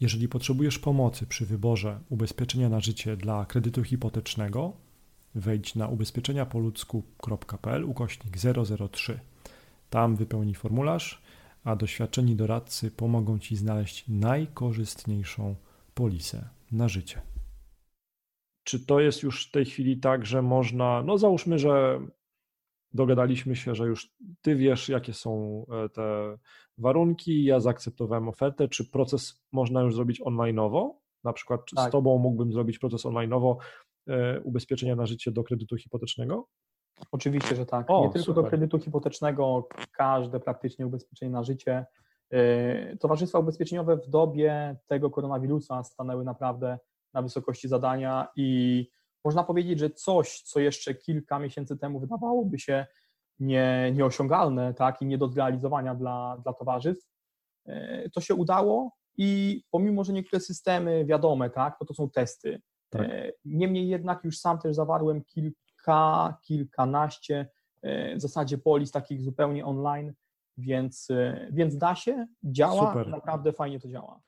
Jeżeli potrzebujesz pomocy przy wyborze ubezpieczenia na życie dla kredytu hipotecznego, wejdź na ubezpieczeniapoludzku.pl ukośnik 003. Tam wypełnij formularz, a doświadczeni doradcy pomogą Ci znaleźć najkorzystniejszą polisę na życie. Czy to jest już w tej chwili tak, że można, no załóżmy, że dogadaliśmy się, że już Ty wiesz, jakie są e, te warunki, ja zaakceptowałem ofertę, czy proces można już zrobić online'owo? Na przykład tak. z Tobą mógłbym zrobić proces online'owo e, ubezpieczenia na życie do kredytu hipotecznego? Oczywiście, że tak. O, Nie tylko super. do kredytu hipotecznego, każde praktycznie ubezpieczenie na życie. E, towarzystwa ubezpieczeniowe w dobie tego koronawirusa stanęły naprawdę na wysokości zadania i można powiedzieć, że coś, co jeszcze kilka miesięcy temu wydawałoby się nie, nieosiągalne tak, i nie do zrealizowania dla, dla towarzystw, e, to się udało i pomimo, że niektóre systemy wiadome, tak, no to są testy. Tak. E, niemniej jednak już sam też zawarłem kilka, kilkanaście e, w zasadzie polis takich zupełnie online, więc, więc da się, działa, Super. naprawdę fajnie to działa.